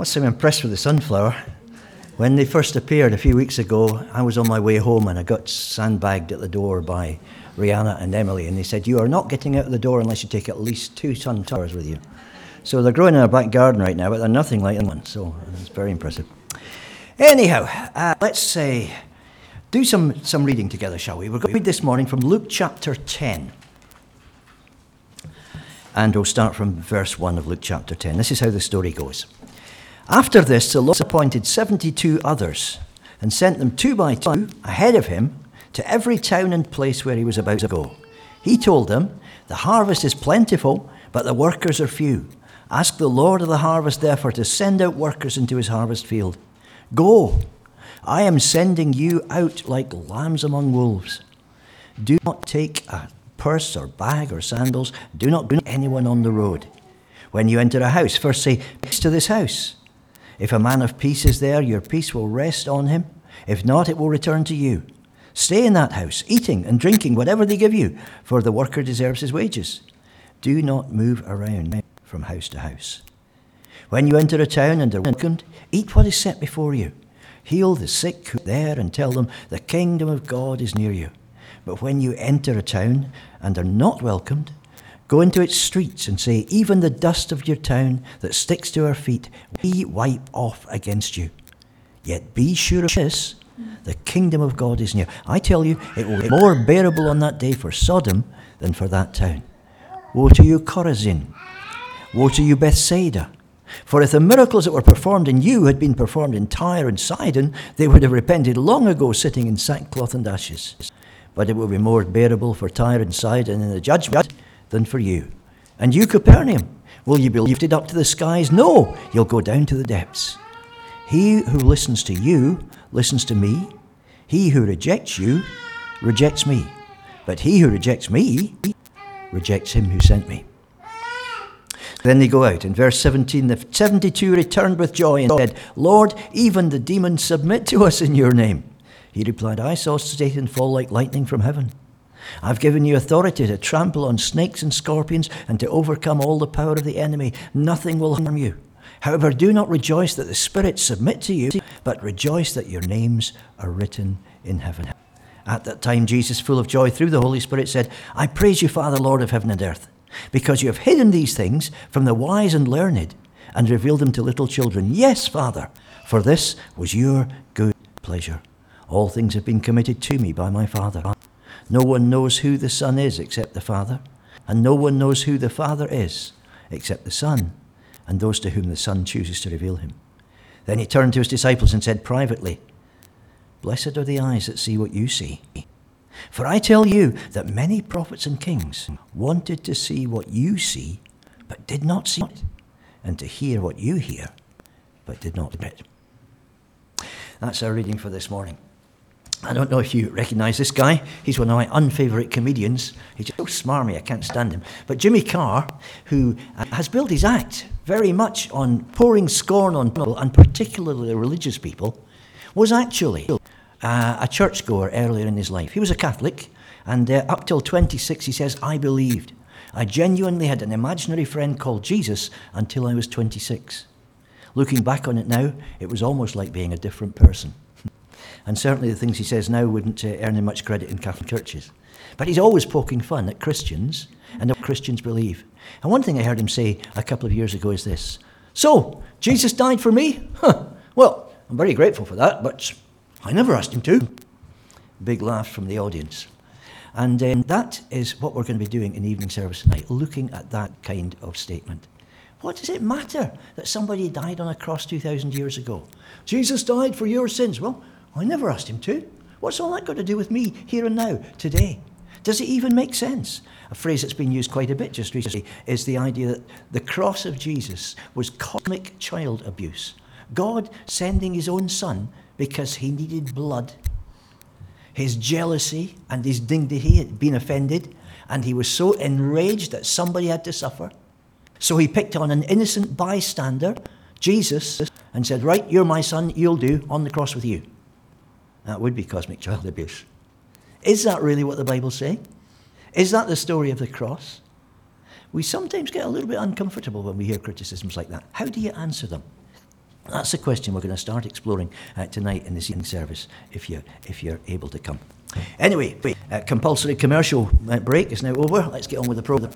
Must I'm impressed with the sunflower. When they first appeared a few weeks ago, I was on my way home and I got sandbagged at the door by Rihanna and Emily, and they said, You are not getting out of the door unless you take at least two sunflowers with you. So they're growing in our back garden right now, but they're nothing like one, so it's very impressive. Anyhow, uh, let's say, do some, some reading together, shall we? We're going to read this morning from Luke chapter 10. And we'll start from verse 1 of Luke chapter 10. This is how the story goes. After this, the Lord appointed 72 others and sent them two by two ahead of him to every town and place where he was about to go. He told them, The harvest is plentiful, but the workers are few. Ask the Lord of the harvest, therefore, to send out workers into his harvest field. Go, I am sending you out like lambs among wolves. Do not take a purse or bag or sandals. Do not bring anyone on the road. When you enter a house, first say, Peace to this house. If a man of peace is there, your peace will rest on him. If not, it will return to you. Stay in that house, eating and drinking whatever they give you, for the worker deserves his wages. Do not move around from house to house. When you enter a town and are welcomed, eat what is set before you. Heal the sick who are there and tell them the kingdom of God is near you. But when you enter a town and are not welcomed, go into its streets and say, Even the dust of your town that sticks to our feet, we wipe off against you. Yet be sure of this the kingdom of God is near. I tell you, it will be more bearable on that day for Sodom than for that town. Woe to you, Chorazin! Woe to you, Bethsaida! For if the miracles that were performed in you had been performed in Tyre and Sidon, they would have repented long ago, sitting in sackcloth and ashes. But it will be more bearable for Tyre and Sidon in the judgment than for you. And you, Capernaum, will you be lifted up to the skies? No, you'll go down to the depths. He who listens to you listens to me. He who rejects you rejects me. But he who rejects me rejects him who sent me. Then they go out. In verse 17, the 72 returned with joy and said, Lord, even the demons submit to us in your name. He replied, I saw Satan fall like lightning from heaven. I've given you authority to trample on snakes and scorpions and to overcome all the power of the enemy. Nothing will harm you. However, do not rejoice that the spirits submit to you, but rejoice that your names are written in heaven. At that time, Jesus, full of joy through the Holy Spirit, said, I praise you, Father, Lord of heaven and earth, because you have hidden these things from the wise and learned and revealed them to little children. Yes, Father, for this was your good pleasure. All things have been committed to me by my Father. No one knows who the Son is except the Father, and no one knows who the Father is except the Son, and those to whom the Son chooses to reveal him. Then he turned to his disciples and said privately, Blessed are the eyes that see what you see. For I tell you that many prophets and kings wanted to see what you see, but did not see it, and to hear what you hear, but did not hear it. That's our reading for this morning. I don't know if you recognize this guy. He's one of my unfavorite comedians. He's so smarmy, I can't stand him. But Jimmy Carr, who uh, has built his act very much on pouring scorn on people, and particularly religious people, was actually uh, a churchgoer earlier in his life. He was a Catholic, and uh, up till 26, he says, I believed. I genuinely had an imaginary friend called Jesus until I was 26. Looking back on it now, it was almost like being a different person. And certainly the things he says now wouldn't uh, earn him much credit in Catholic churches. But he's always poking fun at Christians and what Christians believe. And one thing I heard him say a couple of years ago is this So, Jesus died for me? Huh. Well, I'm very grateful for that, but I never asked him to. Big laugh from the audience. And um, that is what we're going to be doing in evening service tonight, looking at that kind of statement. What does it matter that somebody died on a cross 2,000 years ago? Jesus died for your sins. Well, I never asked him to. What's all that got to do with me here and now, today? Does it even make sense? A phrase that's been used quite a bit just recently is the idea that the cross of Jesus was cosmic child abuse. God sending his own son because he needed blood. His jealousy and his dignity had been offended, and he was so enraged that somebody had to suffer. So he picked on an innocent bystander, Jesus, and said, Right, you're my son, you'll do on the cross with you. That would be cosmic child abuse. Is that really what the Bible's saying? Is that the story of the cross? We sometimes get a little bit uncomfortable when we hear criticisms like that. How do you answer them? That's the question we're going to start exploring uh, tonight in the evening service, if you're, if you're able to come. Anyway, uh, compulsory commercial uh, break is now over. Let's get on with the program.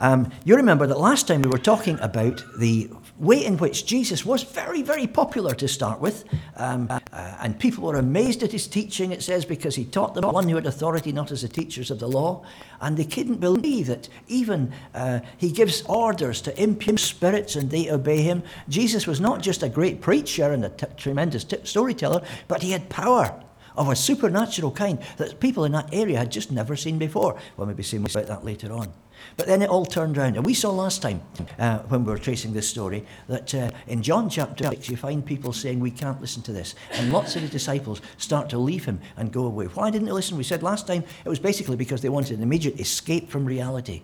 Um, you remember that last time we were talking about the way in which Jesus was very, very popular to start with. Um, uh, and people were amazed at his teaching, it says, because he taught them one who had authority, not as the teachers of the law. And they couldn't believe that even uh, he gives orders to impure spirits and they obey him. Jesus was not just a great preacher and a t- tremendous t- storyteller, but he had power of a supernatural kind that people in that area had just never seen before. We'll maybe say more about that later on. But then it all turned around. And we saw last time, uh, when we were tracing this story, that uh, in John chapter 6, you find people saying, We can't listen to this. And lots of the disciples start to leave him and go away. Why didn't they listen? We said last time it was basically because they wanted an immediate escape from reality.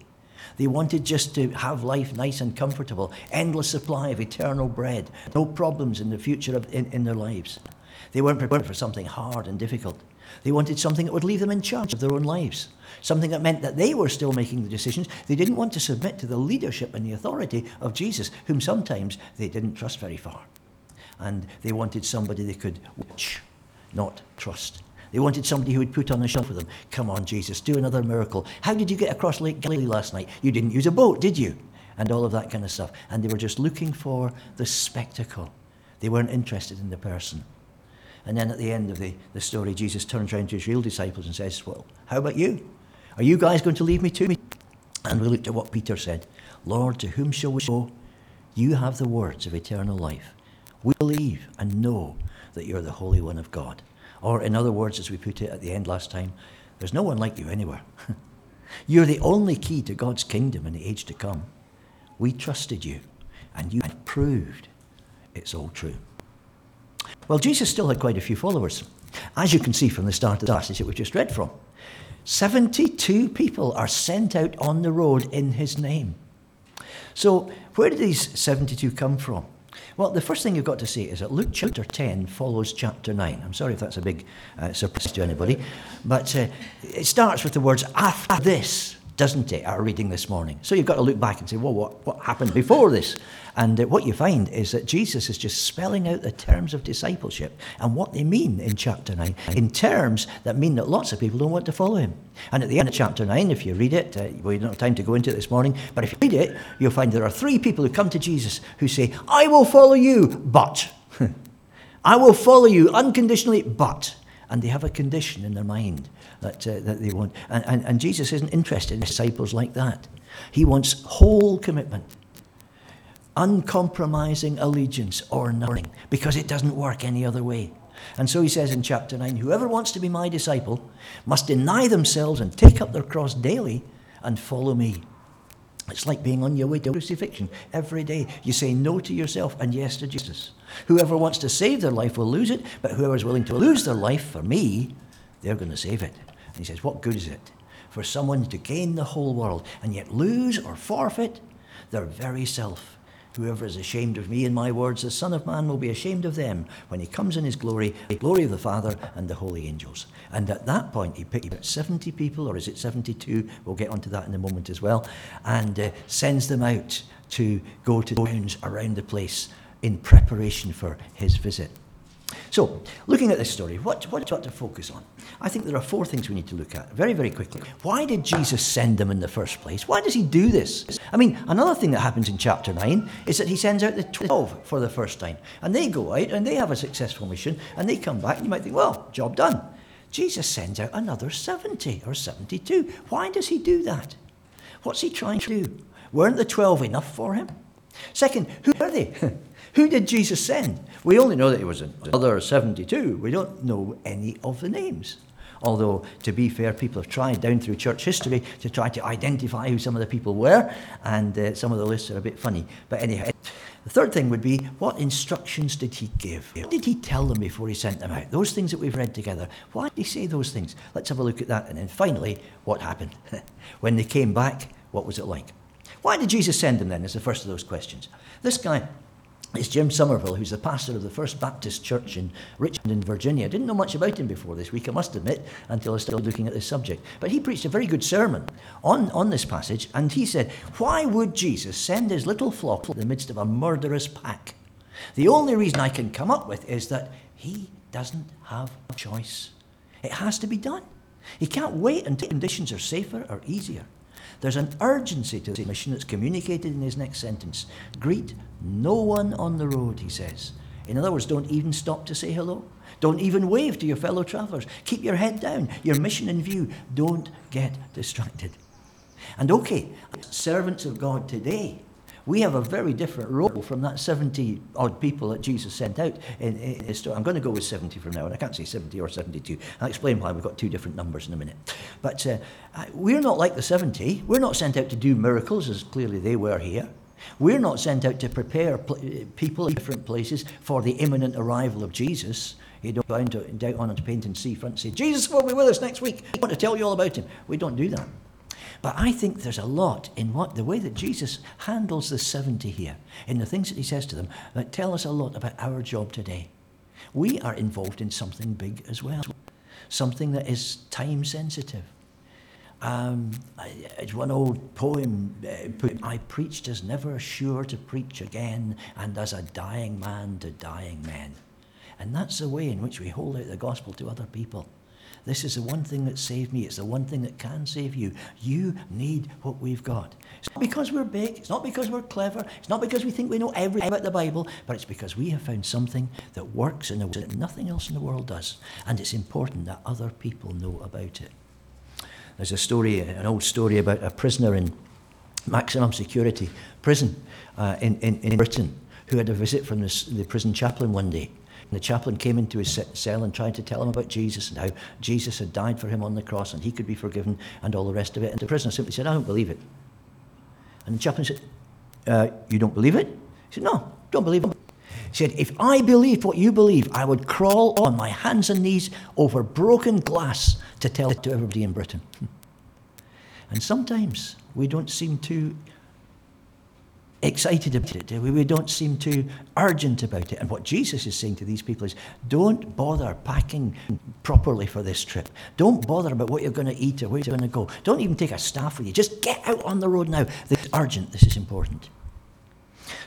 They wanted just to have life nice and comfortable, endless supply of eternal bread, no problems in the future of, in, in their lives. They weren't prepared for something hard and difficult. They wanted something that would leave them in charge of their own lives, something that meant that they were still making the decisions. They didn't want to submit to the leadership and the authority of Jesus, whom sometimes they didn't trust very far. And they wanted somebody they could watch, not trust. They wanted somebody who would put on a show for them. Come on, Jesus, do another miracle. How did you get across Lake Galilee last night? You didn't use a boat, did you? And all of that kind of stuff. And they were just looking for the spectacle. They weren't interested in the person. And then at the end of the, the story, Jesus turns around to his real disciples and says, Well, how about you? Are you guys going to leave me too? And we looked at what Peter said Lord, to whom shall we go? You have the words of eternal life. We believe and know that you're the Holy One of God. Or, in other words, as we put it at the end last time, there's no one like you anywhere. you're the only key to God's kingdom in the age to come. We trusted you, and you have proved it's all true. Well, Jesus still had quite a few followers, as you can see from the start of the passage that we just read from. 72 people are sent out on the road in his name. So, where did these 72 come from? Well, the first thing you've got to say is that Luke chapter 10 follows chapter 9. I'm sorry if that's a big uh, surprise to anybody, but uh, it starts with the words after this doesn't it, our reading this morning? So you've got to look back and say, well, what, what happened before this? And uh, what you find is that Jesus is just spelling out the terms of discipleship and what they mean in chapter 9, in terms that mean that lots of people don't want to follow him. And at the end of chapter 9, if you read it, uh, we don't have time to go into it this morning, but if you read it, you'll find there are three people who come to Jesus who say, I will follow you, but. I will follow you unconditionally, but. And they have a condition in their mind that, uh, that they want. And, and, and Jesus isn't interested in disciples like that. He wants whole commitment, uncompromising allegiance or nothing, because it doesn't work any other way. And so he says in chapter 9 Whoever wants to be my disciple must deny themselves and take up their cross daily and follow me. It's like being on your way to crucifixion every day. You say no to yourself and yes to Jesus. Whoever wants to save their life will lose it, but whoever is willing to lose their life for me, they're going to save it. And he says, What good is it for someone to gain the whole world and yet lose or forfeit their very self? Whoever is ashamed of me and my words, the Son of Man will be ashamed of them when he comes in his glory, the glory of the Father and the holy angels. And at that point, he picked about 70 people, or is it 72? We'll get onto that in a moment as well, and uh, sends them out to go to towns around the place in preparation for his visit. So, looking at this story, what, what do you want to focus on? I think there are four things we need to look at very, very quickly. Why did Jesus send them in the first place? Why does he do this? I mean, another thing that happens in chapter 9 is that he sends out the 12 for the first time. And they go out and they have a successful mission and they come back and you might think, well, job done. Jesus sends out another 70 or 72. Why does he do that? What's he trying to do? Weren't the 12 enough for him? Second, who are they? Who did Jesus send? We only know that it was another 72. We don't know any of the names. Although, to be fair, people have tried down through church history to try to identify who some of the people were, and uh, some of the lists are a bit funny. But anyhow, the third thing would be what instructions did he give? What did he tell them before he sent them out? Those things that we've read together. Why did he say those things? Let's have a look at that. And then finally, what happened? when they came back, what was it like? Why did Jesus send them then? Is the first of those questions. This guy, it's Jim Somerville, who's the pastor of the First Baptist Church in Richmond, in Virginia. I didn't know much about him before this week, I must admit, until I started looking at this subject. But he preached a very good sermon on, on this passage, and he said, Why would Jesus send his little flock in the midst of a murderous pack? The only reason I can come up with is that he doesn't have a choice. It has to be done. He can't wait until conditions are safer or easier. There's an urgency to the mission that's communicated in his next sentence. Greet no one on the road, he says. In other words, don't even stop to say hello. Don't even wave to your fellow travelers. Keep your head down, your mission in view. Don't get distracted. And okay, servants of God today, we have a very different role from that 70 odd people that Jesus sent out in, in his story. I'm going to go with 70 from now, and I can't say 70 or 72. I'll explain why we've got two different numbers in a minute. But uh, we're not like the 70. We're not sent out to do miracles, as clearly they were here. We're not sent out to prepare pl- people in different places for the imminent arrival of Jesus. You don't go out on a Paignton sea front and say, Jesus will be with us next week. I want to tell you all about him. We don't do that. But I think there's a lot in what the way that Jesus handles the 70 here, in the things that he says to them, that tell us a lot about our job today. We are involved in something big as well, something that is time sensitive. Um, it's one old poem uh, I preached as never sure to preach again, and as a dying man to dying men. And that's the way in which we hold out the gospel to other people. This is the one thing that saved me. It's the one thing that can save you. You need what we've got. It's not because we're big. It's not because we're clever. It's not because we think we know everything about the Bible, but it's because we have found something that works in a way that nothing else in the world does. And it's important that other people know about it. There's a story, an old story about a prisoner in maximum security prison uh, in, in, in Britain who had a visit from the, the prison chaplain one day. And the chaplain came into his cell and tried to tell him about Jesus and how Jesus had died for him on the cross and he could be forgiven and all the rest of it. And the prisoner simply said, I don't believe it. And the chaplain said, uh, You don't believe it? He said, No, don't believe it. He said, If I believed what you believe, I would crawl on my hands and knees over broken glass to tell it to everybody in Britain. And sometimes we don't seem to excited about it. We don't seem too urgent about it. And what Jesus is saying to these people is don't bother packing properly for this trip. Don't bother about what you're going to eat or where you're going to go. Don't even take a staff with you. Just get out on the road now. This is urgent. This is important.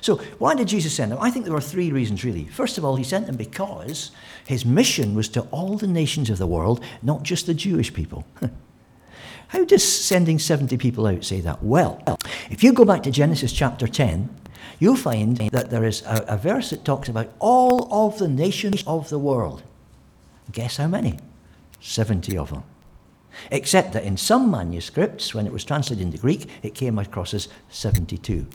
So, why did Jesus send them? I think there were three reasons, really. First of all, he sent them because his mission was to all the nations of the world, not just the Jewish people. How does sending 70 people out say that? Well, if you go back to Genesis chapter 10, you'll find that there is a, a verse that talks about all of the nations of the world. Guess how many? 70 of them. Except that in some manuscripts, when it was translated into Greek, it came across as 72.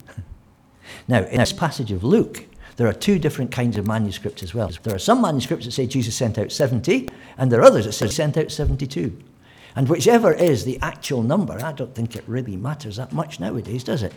now, in this passage of Luke, there are two different kinds of manuscripts as well. There are some manuscripts that say Jesus sent out 70, and there are others that say he sent out 72. And whichever is the actual number, I don't think it really matters that much nowadays, does it?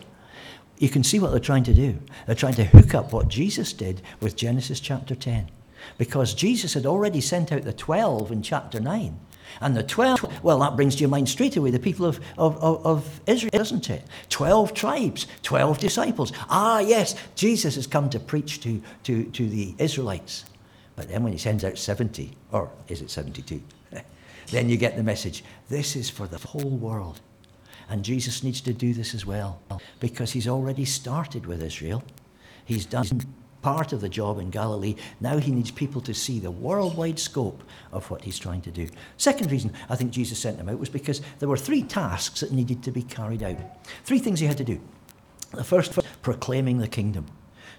You can see what they're trying to do. They're trying to hook up what Jesus did with Genesis chapter 10. Because Jesus had already sent out the 12 in chapter 9. And the 12, well, that brings to your mind straight away the people of, of, of, of, Israel, doesn't it? 12 tribes, 12 disciples. Ah, yes, Jesus has come to preach to, to, to the Israelites. But then when he sends out 70, or is it 72? Then you get the message. This is for the whole world. And Jesus needs to do this as well because he's already started with Israel. He's done part of the job in Galilee. Now he needs people to see the worldwide scope of what he's trying to do. Second reason I think Jesus sent them out was because there were three tasks that needed to be carried out. Three things he had to do. The first, proclaiming the kingdom.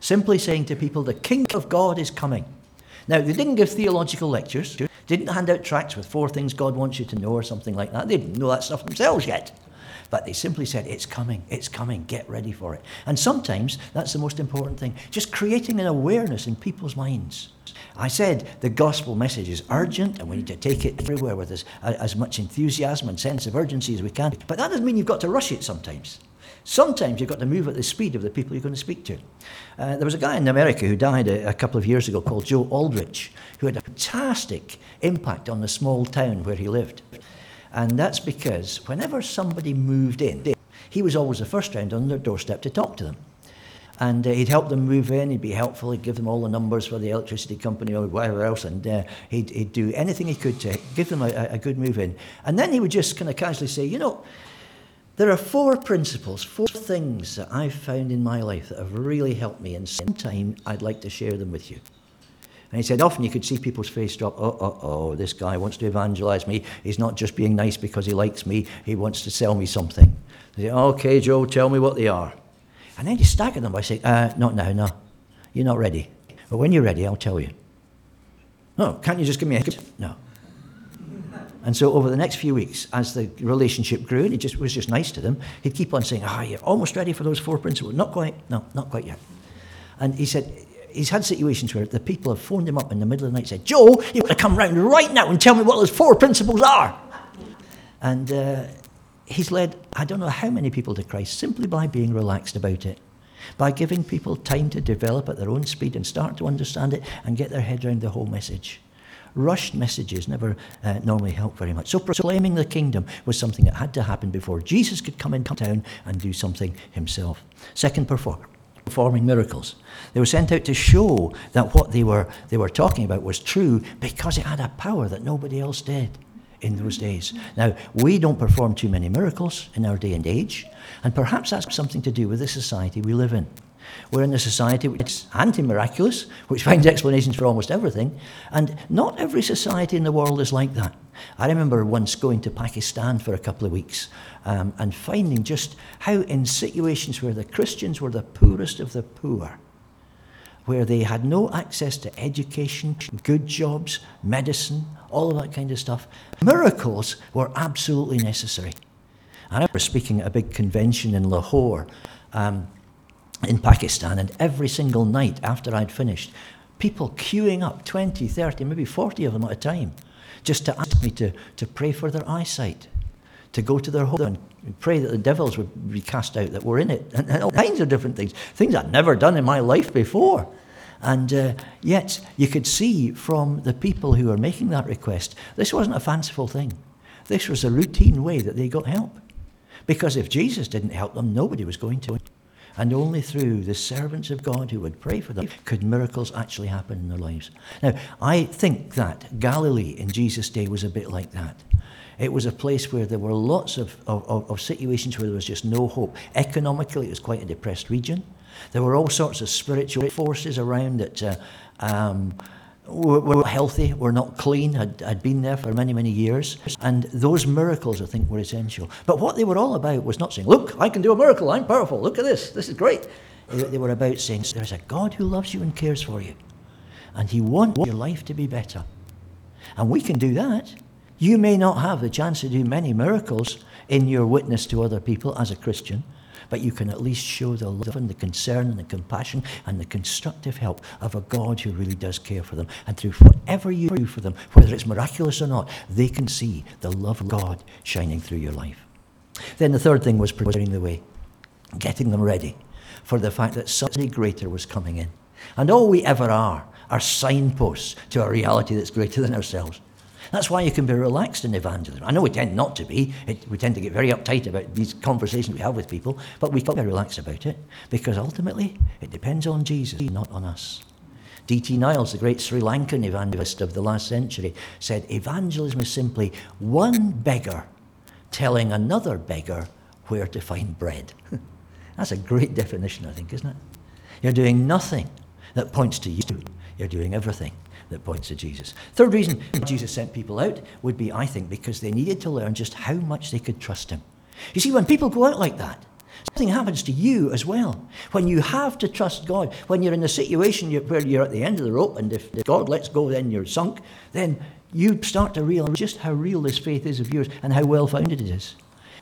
Simply saying to people, the kingdom of God is coming. Now, they didn't give theological lectures, didn't hand out tracts with four things God wants you to know or something like that. They didn't know that stuff themselves yet. But they simply said, It's coming, it's coming, get ready for it. And sometimes that's the most important thing, just creating an awareness in people's minds. I said the gospel message is urgent and we need to take it everywhere with as, as much enthusiasm and sense of urgency as we can. But that doesn't mean you've got to rush it sometimes. Sometimes you've got to move at the speed of the people you're going to speak to. Uh, there was a guy in America who died a, a, couple of years ago called Joe Aldrich, who had a fantastic impact on the small town where he lived. And that's because whenever somebody moved in, he was always the first round on their doorstep to talk to them. And uh, he'd help them move in, he'd be helpful, he'd give them all the numbers for the electricity company or whatever else, and uh, he'd, he'd, do anything he could to give them a, a good move in. And then he would just kind of casually say, You know, There are four principles, four things that I've found in my life that have really helped me, and sometime I'd like to share them with you. And he said, often you could see people's face drop, oh, oh, oh, this guy wants to evangelize me. He's not just being nice because he likes me, he wants to sell me something. They say, okay, Joe, tell me what they are. And then you stagger them by saying, uh, not now, no. You're not ready. But when you're ready, I'll tell you. No, can't you just give me a hint? No. And so over the next few weeks, as the relationship grew, and he just was just nice to them, he'd keep on saying, Ah, oh, you're almost ready for those four principles. Not quite. No, not quite yet. And he said, he's had situations where the people have phoned him up in the middle of the night and said, Joe, you've got to come round right now and tell me what those four principles are. And uh, he's led, I don't know how many people to Christ simply by being relaxed about it, by giving people time to develop at their own speed and start to understand it and get their head around the whole message rushed messages never uh, normally help very much. So proclaiming the kingdom was something that had to happen before Jesus could come into town and do something himself. Second, perform, performing miracles. They were sent out to show that what they were, they were talking about was true because it had a power that nobody else did in those days. Now, we don't perform too many miracles in our day and age, and perhaps that's something to do with the society we live in. We're in a society which is anti miraculous, which finds explanations for almost everything, and not every society in the world is like that. I remember once going to Pakistan for a couple of weeks um, and finding just how, in situations where the Christians were the poorest of the poor, where they had no access to education, good jobs, medicine, all of that kind of stuff, miracles were absolutely necessary. I remember speaking at a big convention in Lahore. Um, in Pakistan, and every single night after I'd finished, people queuing up 20, 30, maybe 40 of them at a time, just to ask me to, to pray for their eyesight, to go to their home and pray that the devils would be cast out that were in it, and, and all kinds of different things, things I'd never done in my life before. And uh, yet, you could see from the people who were making that request, this wasn't a fanciful thing. This was a routine way that they got help. Because if Jesus didn't help them, nobody was going to. And only through the servants of God who would pray for them could miracles actually happen in their lives. Now, I think that Galilee in Jesus' day was a bit like that. It was a place where there were lots of, of, of situations where there was just no hope. Economically, it was quite a depressed region. There were all sorts of spiritual forces around that. Uh, um, were, healthy, were not clean, had been there for many, many years. And those miracles, I think, were essential. But what they were all about was not saying, Look, I can do a miracle, I'm powerful, look at this, this is great. They were about saying, There's a God who loves you and cares for you, and He wants your life to be better. And we can do that. You may not have the chance to do many miracles in your witness to other people as a Christian, but you can at least show the love and the concern and the compassion and the constructive help of a God who really does care for them. And through whatever you do for them, whether it's miraculous or not, they can see the love of God shining through your life. Then the third thing was preparing the way, getting them ready for the fact that something greater was coming in. And all we ever are are signposts to a reality that's greater than ourselves. That's why you can be relaxed in evangelism. I know we tend not to be. It, we tend to get very uptight about these conversations we have with people, but we can be relaxed about it because ultimately it depends on Jesus, not on us. D.T. Niles, the great Sri Lankan evangelist of the last century, said evangelism is simply one beggar telling another beggar where to find bread. That's a great definition, I think, isn't it? You're doing nothing that points to you, you're doing everything that points to Jesus. Third reason Jesus sent people out would be, I think, because they needed to learn just how much they could trust him. You see, when people go out like that, something happens to you as well. When you have to trust God, when you're in a situation where you're at the end of the rope, and if God lets go, then you're sunk, then you start to realize just how real this faith is of yours and how well founded it is.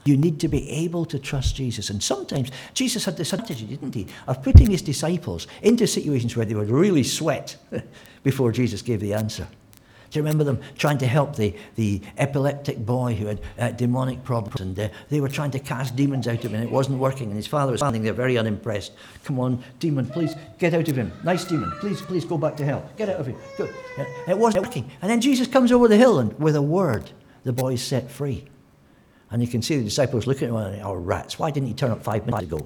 You need to be able to trust Jesus. And sometimes Jesus had this strategy, didn't he, of putting his disciples into situations where they would really sweat before Jesus gave the answer. Do you remember them trying to help the, the epileptic boy who had uh, demonic problems? And uh, they were trying to cast demons out of him, and it wasn't working. And his father was standing there very unimpressed. Come on, demon, please get out of him. Nice demon, please, please go back to hell. Get out of him. Go. And it wasn't working. And then Jesus comes over the hill, and with a word, the boy is set free. And you can see the disciples looking at one oh, rats, why didn't he turn up five minutes ago?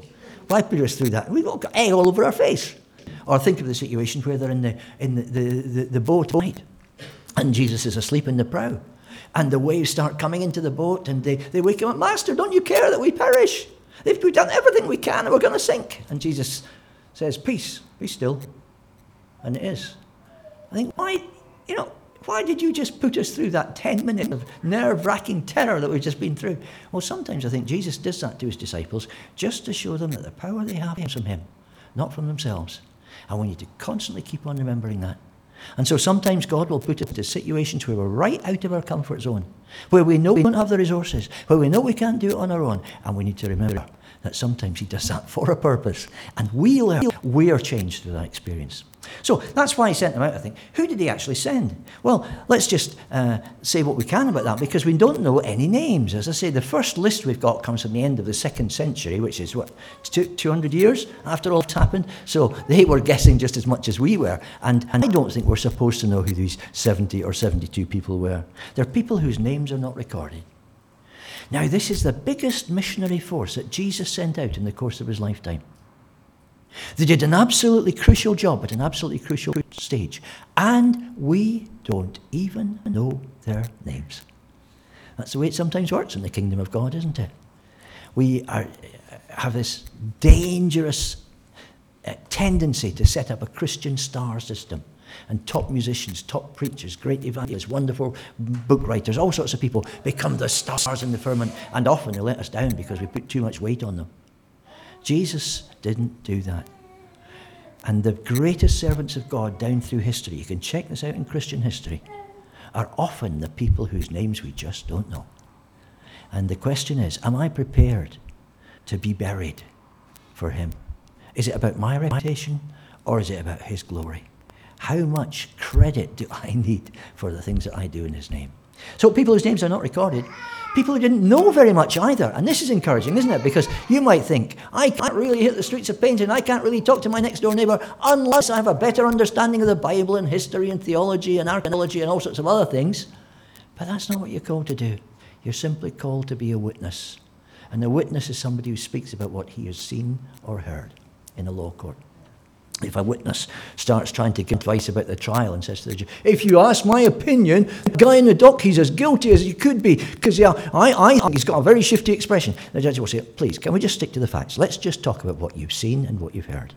Why put us through that? We've got egg all over our face. Or think of the situation where they're in the, in the, the, the, the boat and Jesus is asleep in the prow. and the waves start coming into the boat, and they, they wake him up, Master, don't you care that we perish? They've, we've done everything we can, and we're going to sink. And Jesus says, Peace, be still. And it is. I think, why, you know, why did you just put us through that 10 minutes of nerve wracking terror that we've just been through? Well, sometimes I think Jesus does that to his disciples just to show them that the power they have comes from him, not from themselves. And we need to constantly keep on remembering that. And so sometimes God will put us into situations where we're right out of our comfort zone, where we know we don't have the resources, where we know we can't do it on our own. And we need to remember that sometimes He does that for a purpose. And we learn, we are changed through that experience. So that's why he sent them out, I think. Who did he actually send? Well, let's just uh, say what we can about that because we don't know any names. As I say, the first list we've got comes from the end of the second century, which is what, 200 years after all happened. So they were guessing just as much as we were. And, and I don't think we're supposed to know who these 70 or 72 people were. They're people whose names are not recorded. Now, this is the biggest missionary force that Jesus sent out in the course of his lifetime. They did an absolutely crucial job at an absolutely crucial stage, and we don't even know their names. That's the way it sometimes works in the kingdom of God, isn't it? We are, have this dangerous uh, tendency to set up a Christian star system and top musicians, top preachers, great evangelists, wonderful book writers, all sorts of people become the stars in the firmament, and often they let us down because we put too much weight on them. Jesus didn't do that. And the greatest servants of God down through history, you can check this out in Christian history, are often the people whose names we just don't know. And the question is Am I prepared to be buried for Him? Is it about my reputation or is it about His glory? How much credit do I need for the things that I do in His name? So, people whose names are not recorded, people who didn't know very much either. And this is encouraging, isn't it? Because you might think, I can't really hit the streets of Paignton, I can't really talk to my next door neighbour unless I have a better understanding of the Bible and history and theology and archaeology and all sorts of other things. But that's not what you're called to do. You're simply called to be a witness. And a witness is somebody who speaks about what he has seen or heard in a law court if a witness starts trying to give advice about the trial and says to the judge, if you ask my opinion, the guy in the dock, he's as guilty as he could be, because yeah, I, I, he's got a very shifty expression. The judge will say, please, can we just stick to the facts? Let's just talk about what you've seen and what you've heard.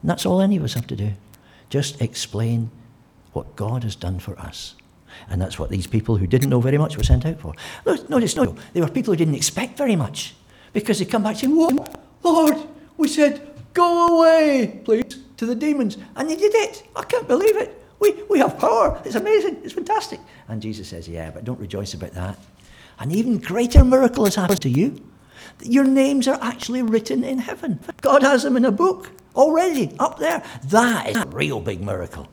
And that's all any of us have to do. Just explain what God has done for us. And that's what these people who didn't know very much were sent out for. Notice, no, they were people who didn't expect very much, because they come back saying? Lord, we said, go away, please to the demons. And they did it. I can't believe it. We, we have power. It's amazing. It's fantastic. And Jesus says, Yeah, but don't rejoice about that. An even greater miracle has happened to you. Your names are actually written in heaven. God has them in a book already up there. That is a real big miracle.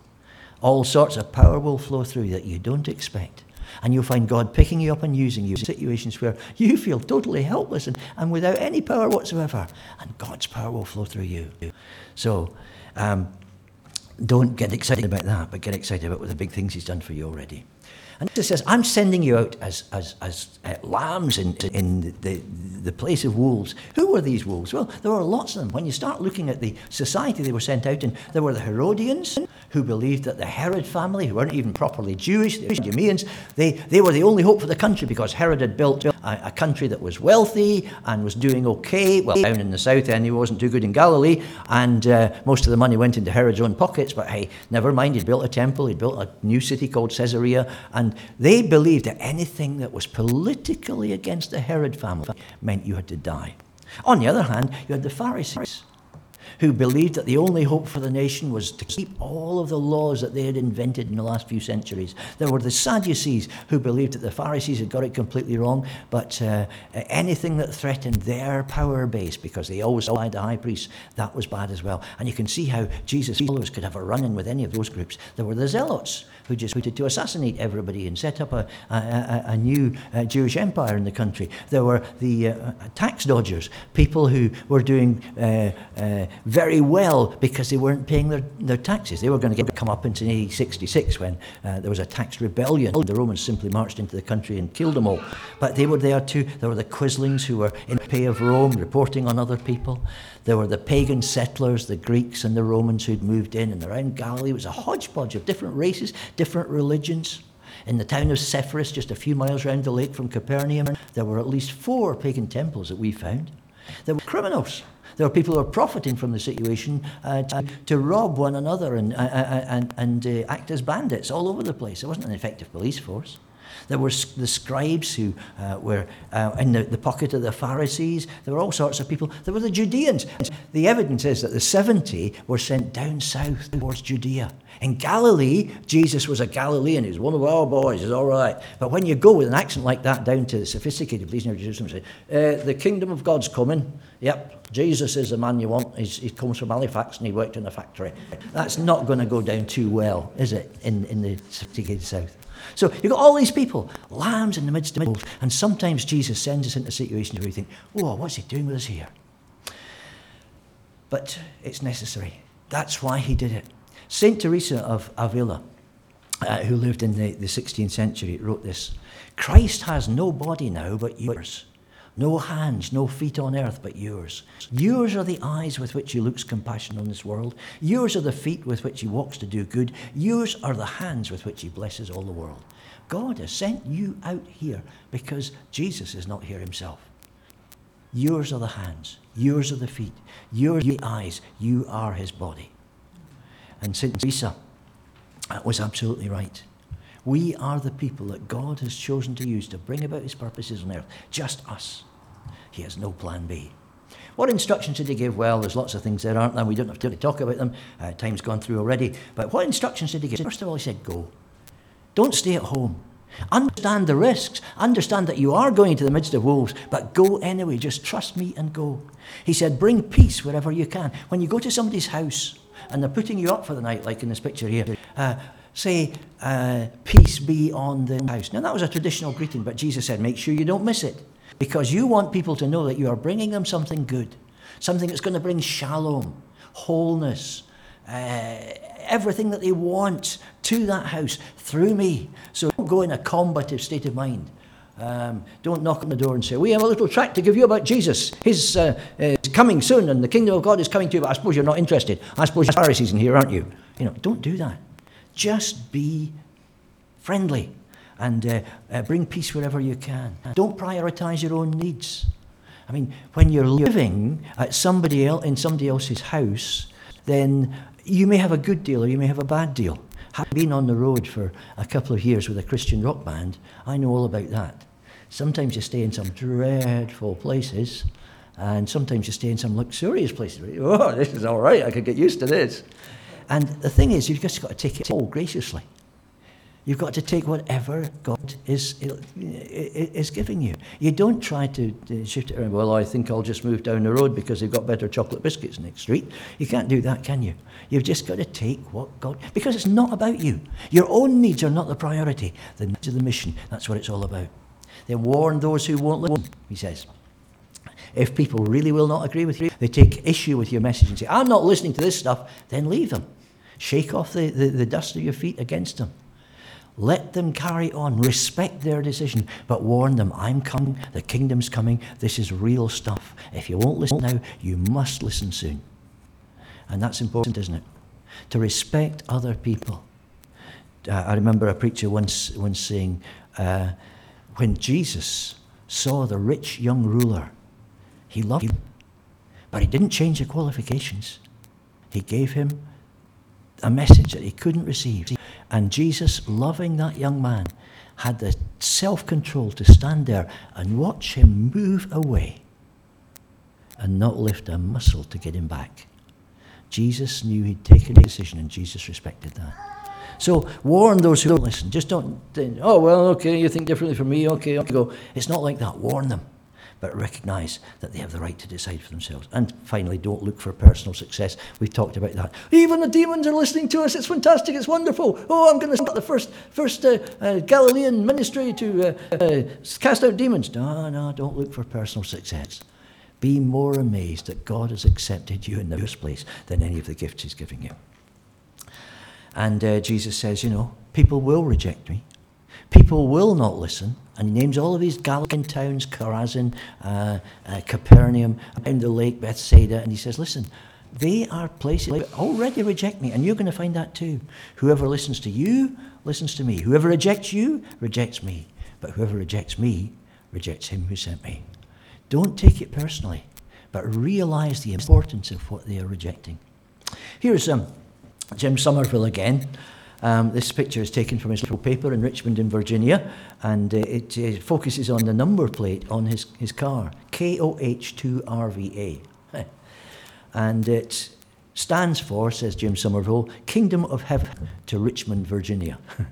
All sorts of power will flow through that you don't expect. And you'll find God picking you up and using you in situations where you feel totally helpless and, and without any power whatsoever. And God's power will flow through you. So um, don't get excited about that, but get excited about the big things He's done for you already. And it says, I'm sending you out as, as, as uh, lambs in, in the, the place of wolves. Who were these wolves? Well, there were lots of them. When you start looking at the society they were sent out in, there were the Herodians, who believed that the Herod family, who weren't even properly Jewish, the Judeans, they, they were the only hope for the country because Herod had built a, a, country that was wealthy and was doing okay. Well, down in the south end, he wasn't too good in Galilee, and uh, most of the money went into Herod's own pockets. But hey, never mind, he'd built a temple, he'd built a new city called Caesarea, and they believed that anything that was politically against the Herod family meant you had to die. On the other hand, you had the Pharisees who believed that the only hope for the nation was to keep all of the laws that they had invented in the last few centuries. There were the Sadducees who believed that the Pharisees had got it completely wrong, but uh, anything that threatened their power base, because they always allied the high priests, that was bad as well. And you can see how Jesus' followers could have a run in with any of those groups. There were the Zealots who just wanted to assassinate everybody and set up a, a, a, a new uh, Jewish empire in the country. There were the uh, tax dodgers, people who were doing uh, uh, very well because they weren't paying their, their taxes. They were going to get come up into 1866 when uh, there was a tax rebellion. The Romans simply marched into the country and killed them all. But they were there too. There were the Quislings who were in pay of Rome, reporting on other people. There were the pagan settlers, the Greeks and the Romans who'd moved in, and around Galilee it was a hodgepodge of different races, different religions. In the town of Sepphoris, just a few miles round the lake from Capernaum, there were at least four pagan temples that we found. There were criminals. There were people who were profiting from the situation uh, to, to, rob one another and, uh, uh and, and uh, act as bandits all over the place. It wasn't an effective police force. There were the scribes who uh, were uh, in the, the, pocket of the Pharisees. There were all sorts of people. There were the Judeans. The evidence is that the 70 were sent down south towards Judea. In Galilee, Jesus was a Galilean. He was one of our boys. He's all right. But when you go with an accent like that down to the sophisticated police near Jerusalem, say, uh, the kingdom of God's coming. Yep, Jesus is the man you want. He's, he comes from Halifax and he worked in a factory. That's not going to go down too well, is it, in, in the sophisticated South? So you've got all these people, lambs in the midst of wolves, and sometimes Jesus sends us into situations where we think, whoa, what's he doing with us here? But it's necessary. That's why he did it. St. Teresa of Avila, uh, who lived in the, the 16th century, wrote this Christ has no body now but yours. No hands, no feet on earth but yours. Yours are the eyes with which he looks compassion on this world. Yours are the feet with which he walks to do good. Yours are the hands with which he blesses all the world. God has sent you out here because Jesus is not here himself. Yours are the hands. Yours are the feet. Yours are the eyes. You are his body. And St. Teresa was absolutely right. We are the people that God has chosen to use to bring about his purposes on earth. Just us. He has no plan B. What instructions did he give? Well, there's lots of things there, aren't there? We don't have to talk about them. Uh, time's gone through already. But what instructions did he give? First of all, he said, go. Don't stay at home. Understand the risks. Understand that you are going into the midst of wolves, but go anyway. Just trust me and go. He said, bring peace wherever you can. When you go to somebody's house and they're putting you up for the night, like in this picture here, uh, say, uh, Peace be on the house. Now, that was a traditional greeting, but Jesus said, Make sure you don't miss it because you want people to know that you are bringing them something good, something that's going to bring shalom, wholeness, uh, everything that they want to that house through me. So don't go in a combative state of mind. Um, don't knock on the door and say, We have a little tract to give you about Jesus. He's uh, uh, coming soon and the kingdom of God is coming to you, but I suppose you're not interested. I suppose you're Pharisees in here, aren't you? You know, don't do that. Just be friendly and uh, uh, bring peace wherever you can. Don't prioritize your own needs. I mean, when you're living at somebody else, in somebody else's house, then you may have a good deal or you may have a bad deal. Having been on the road for a couple of years with a Christian rock band, I know all about that. Sometimes you stay in some dreadful places, and sometimes you stay in some luxurious places. Oh, this is all right. I could get used to this. And the thing is, you've just got to take it all graciously. You've got to take whatever God is, is giving you. You don't try to shift it around. Well, I think I'll just move down the road because they've got better chocolate biscuits next street. You can't do that, can you? You've just got to take what God, because it's not about you. Your own needs are not the priority. The needs of the mission, that's what it's all about. Then warn those who won't listen, he says. If people really will not agree with you, they take issue with your message and say, I'm not listening to this stuff, then leave them. Shake off the, the, the dust of your feet against them. Let them carry on. Respect their decision, but warn them I'm coming, the kingdom's coming, this is real stuff. If you won't listen now, you must listen soon. And that's important, isn't it? To respect other people. Uh, I remember a preacher once, once saying, uh, when Jesus saw the rich young ruler he loved him, but he didn't change the qualifications. He gave him a message that he couldn't receive. And Jesus, loving that young man, had the self control to stand there and watch him move away and not lift a muscle to get him back. Jesus knew he'd taken a decision and Jesus respected that. So warn those who don't listen. Just don't, think, oh, well, okay, you think differently from me, okay, okay, go. It's not like that. Warn them but recognize that they have the right to decide for themselves. And finally, don't look for personal success. We've talked about that. Even the demons are listening to us. It's fantastic. It's wonderful. Oh, I'm going to start the first, first uh, uh, Galilean ministry to uh, uh, cast out demons. No, no, don't look for personal success. Be more amazed that God has accepted you in the first place than any of the gifts He's giving you. And uh, Jesus says, you know, people will reject me. People will not listen. And he names all of these Galilean towns, Chorazin, uh, uh, Capernaum, around the lake, Bethsaida, and he says, listen, They are places that already reject me, and you're going to find that too. Whoever listens to you listens to me. Whoever rejects you rejects me. But whoever rejects me rejects him who sent me. Don't take it personally, but realize the importance of what they are rejecting. Here's um, Jim Somerville again. Um, this picture is taken from his little paper in Richmond, in Virginia, and uh, it uh, focuses on the number plate on his, his car KOH2RVA. and it stands for, says Jim Somerville, Kingdom of Heaven to Richmond, Virginia. and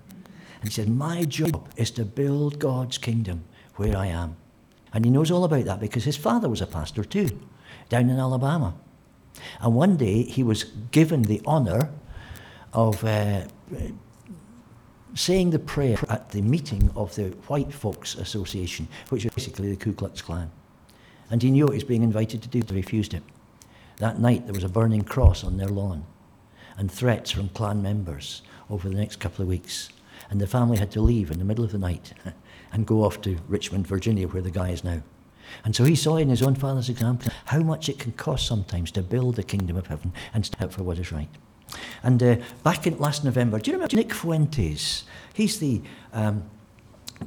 he said, My job is to build God's kingdom where I am. And he knows all about that because his father was a pastor too, down in Alabama. And one day he was given the honour of uh, saying the prayer at the meeting of the White Folks Association, which is basically the Ku Klux Klan. And he knew what he was being invited to do, but refused it. That night there was a burning cross on their lawn and threats from Klan members over the next couple of weeks. And the family had to leave in the middle of the night and go off to Richmond, Virginia, where the guy is now. And so he saw in his own father's example how much it can cost sometimes to build the kingdom of heaven and stand up for what is right. And uh, back in last November, do you remember Nick Fuentes? He's the um,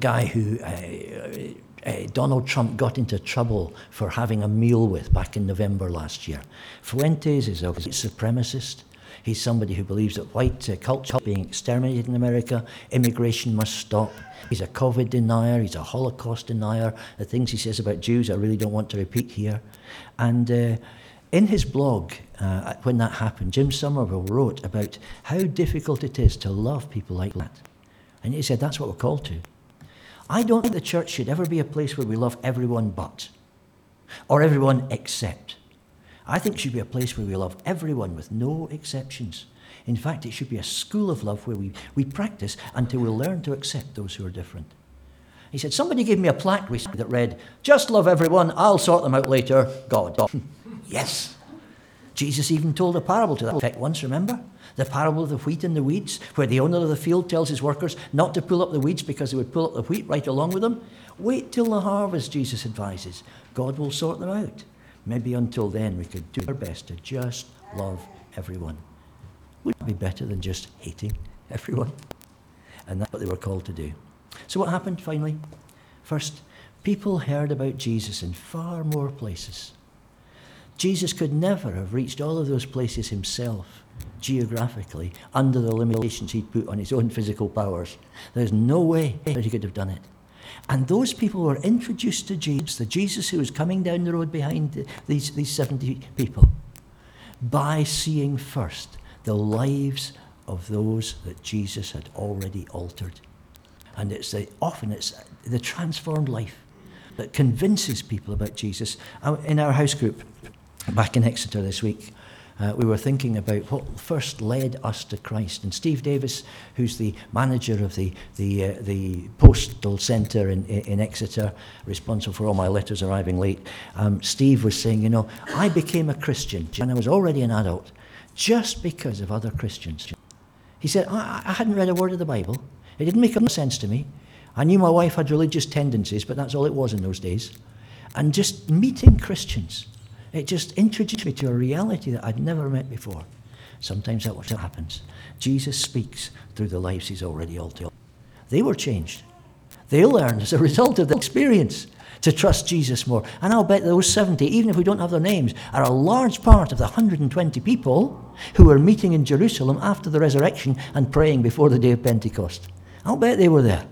guy who uh, uh, Donald Trump got into trouble for having a meal with back in November last year. Fuentes is a supremacist. He's somebody who believes that white uh, culture is being exterminated in America, immigration must stop. He's a COVID denier, he's a Holocaust denier. The things he says about Jews I really don't want to repeat here. And uh, in his blog, uh, when that happened, Jim Somerville wrote about how difficult it is to love people like that. And he said that's what we're called to. I don't think the church should ever be a place where we love everyone but, or everyone except. I think it should be a place where we love everyone with no exceptions. In fact, it should be a school of love where we, we practice until we learn to accept those who are different. He said, Somebody gave me a plaque that read, Just love everyone, I'll sort them out later, God. yes. Jesus even told a parable to that effect once, remember? The parable of the wheat and the weeds, where the owner of the field tells his workers not to pull up the weeds because they would pull up the wheat right along with them. Wait till the harvest, Jesus advises. God will sort them out. Maybe until then we could do our best to just love everyone. Would it be better than just hating everyone? And that's what they were called to do. So what happened finally? First, people heard about Jesus in far more places. Jesus could never have reached all of those places himself, geographically, under the limitations he'd put on his own physical powers. There's no way that he could have done it. And those people were introduced to Jesus, the Jesus who was coming down the road behind these, these 70 people, by seeing first the lives of those that Jesus had already altered. And it's the, often it's the transformed life that convinces people about Jesus. In our house group back in Exeter this week, uh, we were thinking about what first led us to Christ. And Steve Davis, who's the manager of the, the, uh, the postal centre in, in Exeter, responsible for all my letters arriving late, um, Steve was saying, you know, I became a Christian when I was already an adult just because of other Christians. He said, I, I hadn't read a word of the Bible. It didn't make any sense to me. I knew my wife had religious tendencies, but that's all it was in those days. And just meeting Christians it just introduced me to a reality that I'd never met before. Sometimes that's what happens. Jesus speaks through the lives he's already altered. They were changed. They learned as a result of the experience to trust Jesus more. And I'll bet those 70, even if we don't have their names, are a large part of the 120 people who were meeting in Jerusalem after the resurrection and praying before the day of Pentecost. I'll bet they were there.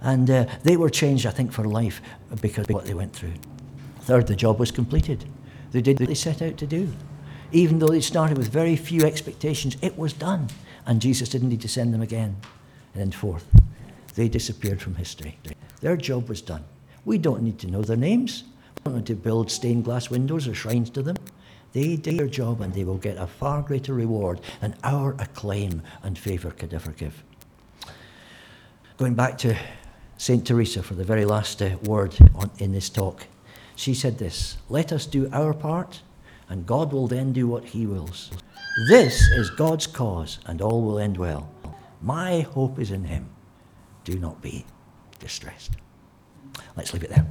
And uh, they were changed, I think, for life because of what they went through. Third, the job was completed. They did what they set out to do. Even though they started with very few expectations, it was done. And Jesus didn't need to send them again. And then, fourth, they disappeared from history. Their job was done. We don't need to know their names. We don't need to build stained glass windows or shrines to them. They did their job and they will get a far greater reward than our acclaim and favour could ever give. Going back to St. Teresa for the very last uh, word on, in this talk. She said this Let us do our part, and God will then do what He wills. This is God's cause, and all will end well. My hope is in Him. Do not be distressed. Let's leave it there.